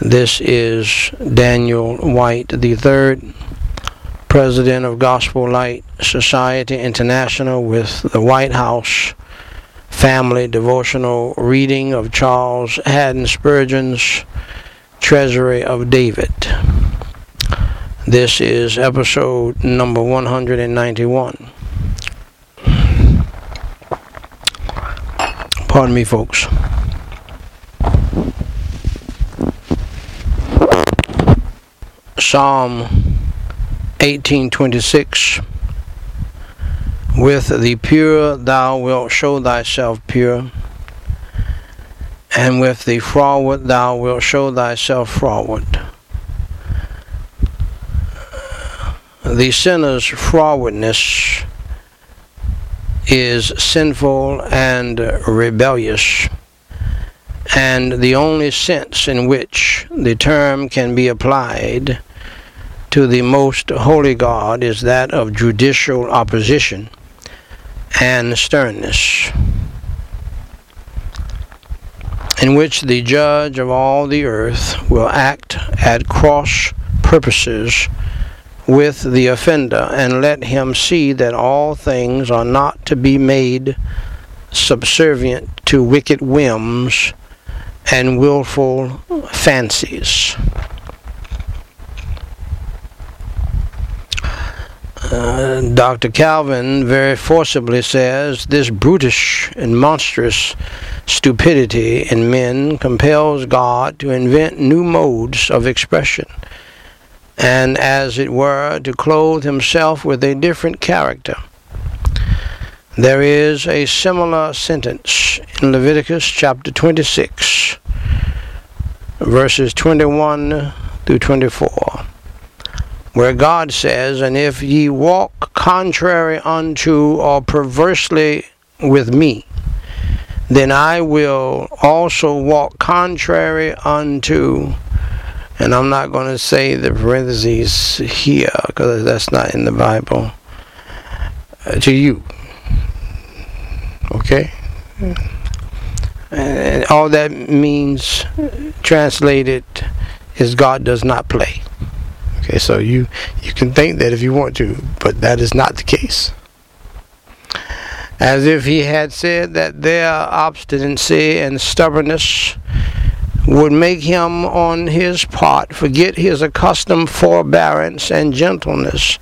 This is Daniel White III, President of Gospel Light Society International, with the White House Family Devotional Reading of Charles Haddon Spurgeon's Treasury of David. This is episode number 191. Pardon me, folks. Psalm 1826 With the pure thou wilt show thyself pure, and with the froward thou wilt show thyself froward. The sinner's frowardness is sinful and rebellious and the only sense in which the term can be applied to the most holy God is that of judicial opposition and sternness, in which the judge of all the earth will act at cross purposes with the offender and let him see that all things are not to be made subservient to wicked whims and willful fancies. Uh, Dr. Calvin very forcibly says this brutish and monstrous stupidity in men compels God to invent new modes of expression and, as it were, to clothe himself with a different character. There is a similar sentence in Leviticus chapter 26, verses 21 through 24 where God says, And if ye walk contrary unto or perversely with me, then I will also walk contrary unto, and I'm not going to say the parentheses here because that's not in the Bible, uh, to you. Okay? And all that means, translated, is God does not play. Okay, so you you can think that if you want to, but that is not the case. As if he had said that their obstinacy and stubbornness would make him on his part forget his accustomed forbearance and gentleness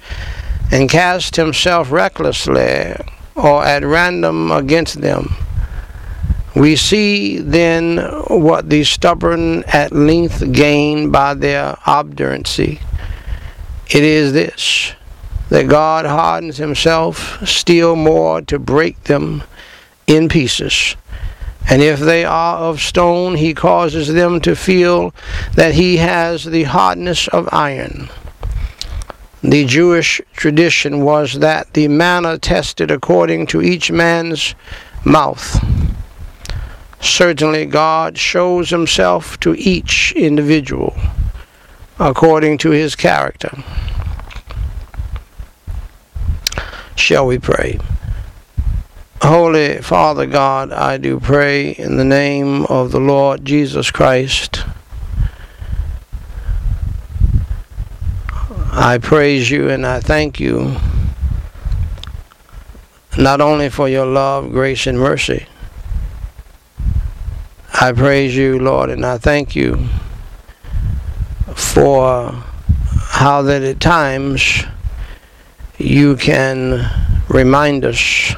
and cast himself recklessly or at random against them. We see then what the stubborn at length gain by their obduracy it is this that God hardens himself still more to break them in pieces. And if they are of stone, he causes them to feel that he has the hardness of iron. The Jewish tradition was that the manna tested according to each man's mouth. Certainly, God shows himself to each individual according to his character. Shall we pray? Holy Father God, I do pray in the name of the Lord Jesus Christ. I praise you and I thank you not only for your love, grace, and mercy. I praise you, Lord, and I thank you for how that at times you can remind us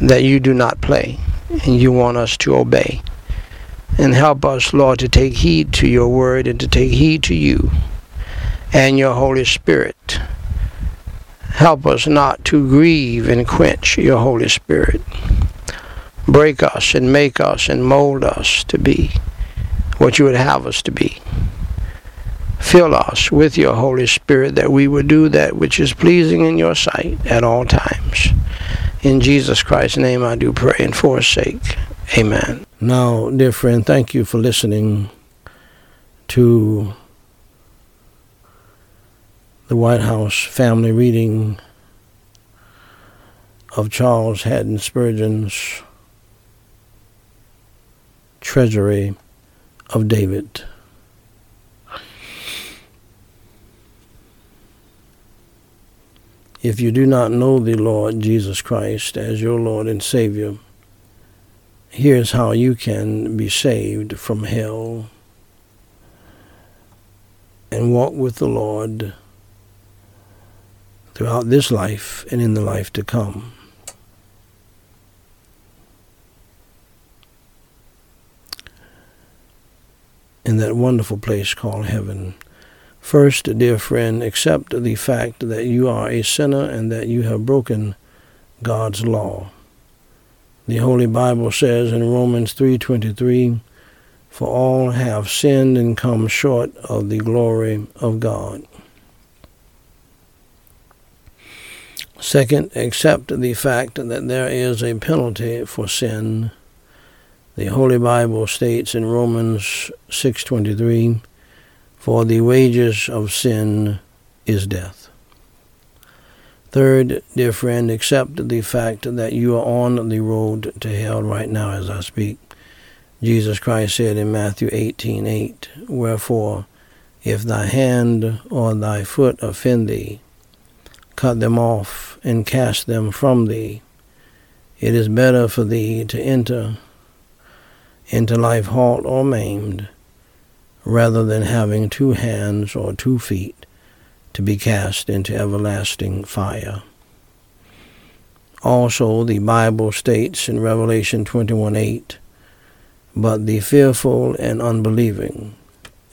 that you do not play and you want us to obey. And help us, Lord, to take heed to your word and to take heed to you and your Holy Spirit. Help us not to grieve and quench your Holy Spirit break us and make us and mold us to be what you would have us to be. Fill us with your Holy Spirit that we would do that which is pleasing in your sight at all times. In Jesus Christ's name I do pray and for his sake. Amen. Now, dear friend, thank you for listening to the White House family reading of Charles Haddon Spurgeon's treasury of David. If you do not know the Lord Jesus Christ as your Lord and Savior, here's how you can be saved from hell and walk with the Lord throughout this life and in the life to come. In that wonderful place called heaven. First, dear friend, accept the fact that you are a sinner and that you have broken God's law. The Holy Bible says in Romans 3:23, "For all have sinned and come short of the glory of God." Second, accept the fact that there is a penalty for sin. The Holy Bible states in Romans 6:23, "For the wages of sin is death." Third, dear friend, accept the fact that you are on the road to hell right now as I speak. Jesus Christ said in Matthew 18:8, "Wherefore, if thy hand or thy foot offend thee, cut them off and cast them from thee. It is better for thee to enter into life halt or maimed, rather than having two hands or two feet to be cast into everlasting fire. Also, the Bible states in Revelation 21:8, But the fearful and unbelieving,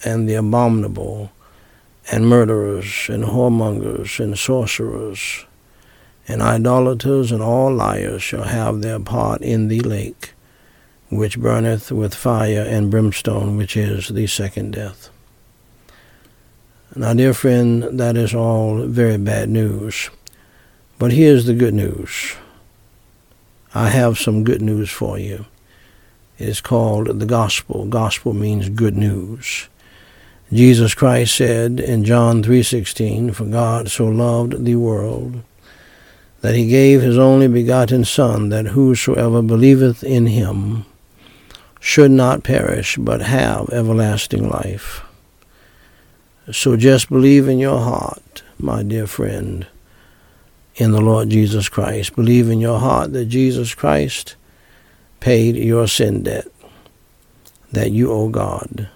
and the abominable, and murderers, and whoremongers, and sorcerers, and idolaters, and all liars shall have their part in the lake, which burneth with fire and brimstone, which is the second death. Now, dear friend, that is all very bad news. But here's the good news. I have some good news for you. It is called the gospel. Gospel means good news. Jesus Christ said in John 3:16, "For God so loved the world that he gave his only begotten son that whosoever believeth in him should not perish but have everlasting life." So just believe in your heart, my dear friend, in the Lord Jesus Christ. Believe in your heart that Jesus Christ paid your sin debt that you owe God.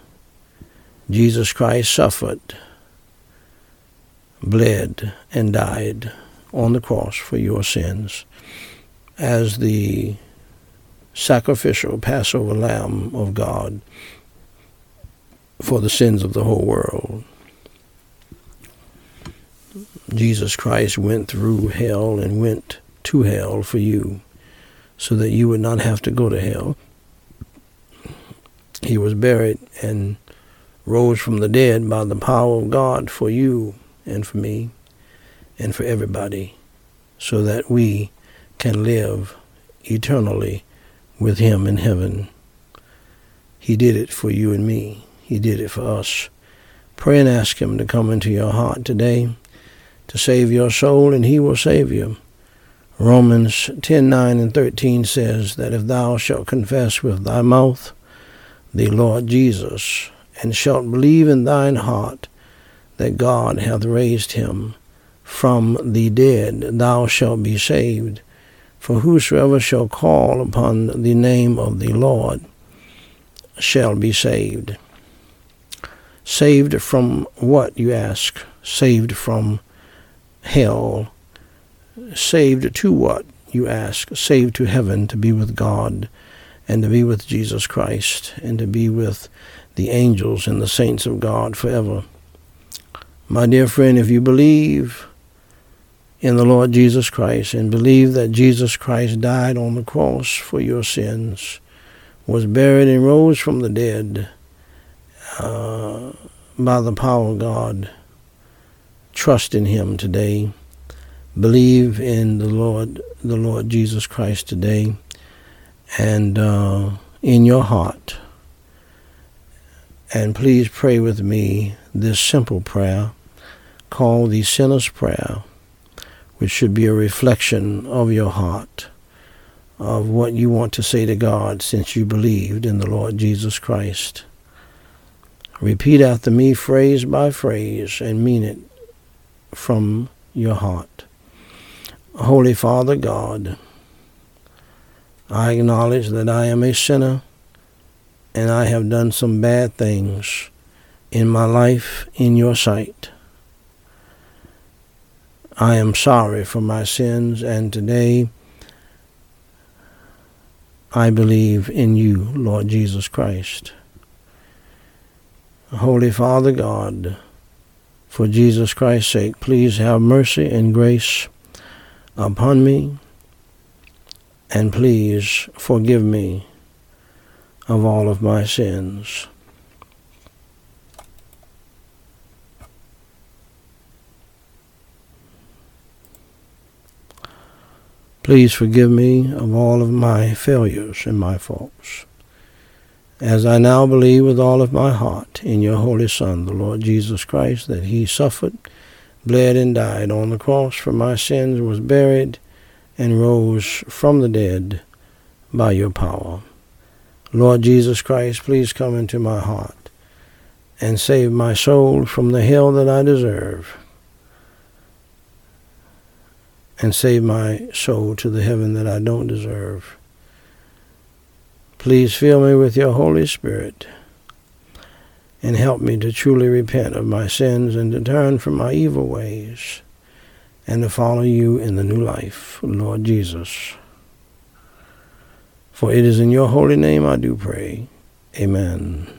Jesus Christ suffered, bled, and died on the cross for your sins as the sacrificial Passover Lamb of God for the sins of the whole world. Jesus Christ went through hell and went to hell for you so that you would not have to go to hell. He was buried and rose from the dead by the power of God for you and for me and for everybody so that we can live eternally with him in heaven. He did it for you and me. He did it for us. Pray and ask him to come into your heart today to save your soul, and he will save you. Romans 10 9 and 13 says that if thou shalt confess with thy mouth the Lord Jesus, and shalt believe in thine heart that God hath raised him from the dead, thou shalt be saved. For whosoever shall call upon the name of the Lord shall be saved. Saved from what, you ask? Saved from hell. Saved to what, you ask? Saved to heaven to be with God and to be with Jesus Christ and to be with the angels and the saints of God forever. My dear friend, if you believe in the Lord Jesus Christ and believe that Jesus Christ died on the cross for your sins, was buried and rose from the dead uh, by the power of God, trust in Him today. Believe in the Lord, the Lord Jesus Christ today, and uh, in your heart. And please pray with me this simple prayer called the Sinner's Prayer, which should be a reflection of your heart. of what you want to say to God since you believed in the Lord Jesus Christ. Repeat after me phrase by phrase and mean it from your heart. Holy Father God, I acknowledge that I am a sinner and I have done some bad things in my life in your sight. I am sorry for my sins and today I believe in you, Lord Jesus Christ. Holy Father God, for Jesus Christ's sake, please have mercy and grace upon me, and please forgive me of all of my sins. Please forgive me of all of my failures and my faults. As I now believe with all of my heart in your Holy Son, the Lord Jesus Christ, that he suffered, bled, and died on the cross for my sins, was buried, and rose from the dead by your power. Lord Jesus Christ, please come into my heart and save my soul from the hell that I deserve and save my soul to the heaven that I don't deserve. Please fill me with your Holy Spirit and help me to truly repent of my sins and to turn from my evil ways and to follow you in the new life, Lord Jesus. For it is in your holy name I do pray. Amen.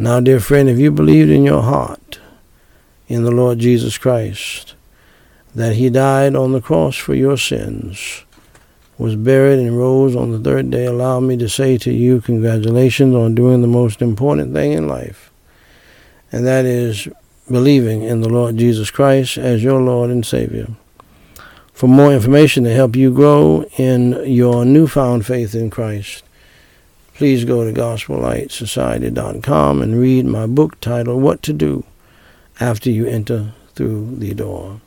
Now, dear friend, if you believed in your heart in the Lord Jesus Christ, that he died on the cross for your sins, was buried and rose on the third day, allow me to say to you, congratulations on doing the most important thing in life, and that is believing in the Lord Jesus Christ as your Lord and Savior. For more information to help you grow in your newfound faith in Christ, please go to gospellightsociety.com and read my book titled What to Do After You Enter Through the Door.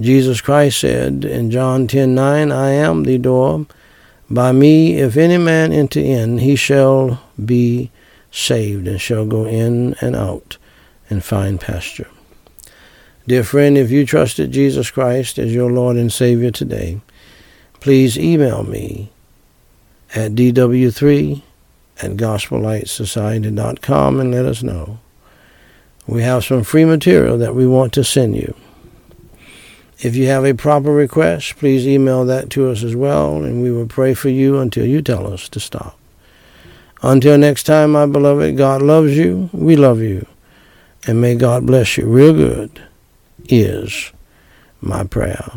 Jesus Christ said in John 10:9, I am the door. By me, if any man enter in, he shall be saved and shall go in and out and find pasture. Dear friend, if you trusted Jesus Christ as your Lord and Savior today, please email me at dw3 at gospellightsociety.com and let us know. We have some free material that we want to send you. If you have a proper request, please email that to us as well, and we will pray for you until you tell us to stop. Until next time, my beloved, God loves you, we love you, and may God bless you real good, is my prayer.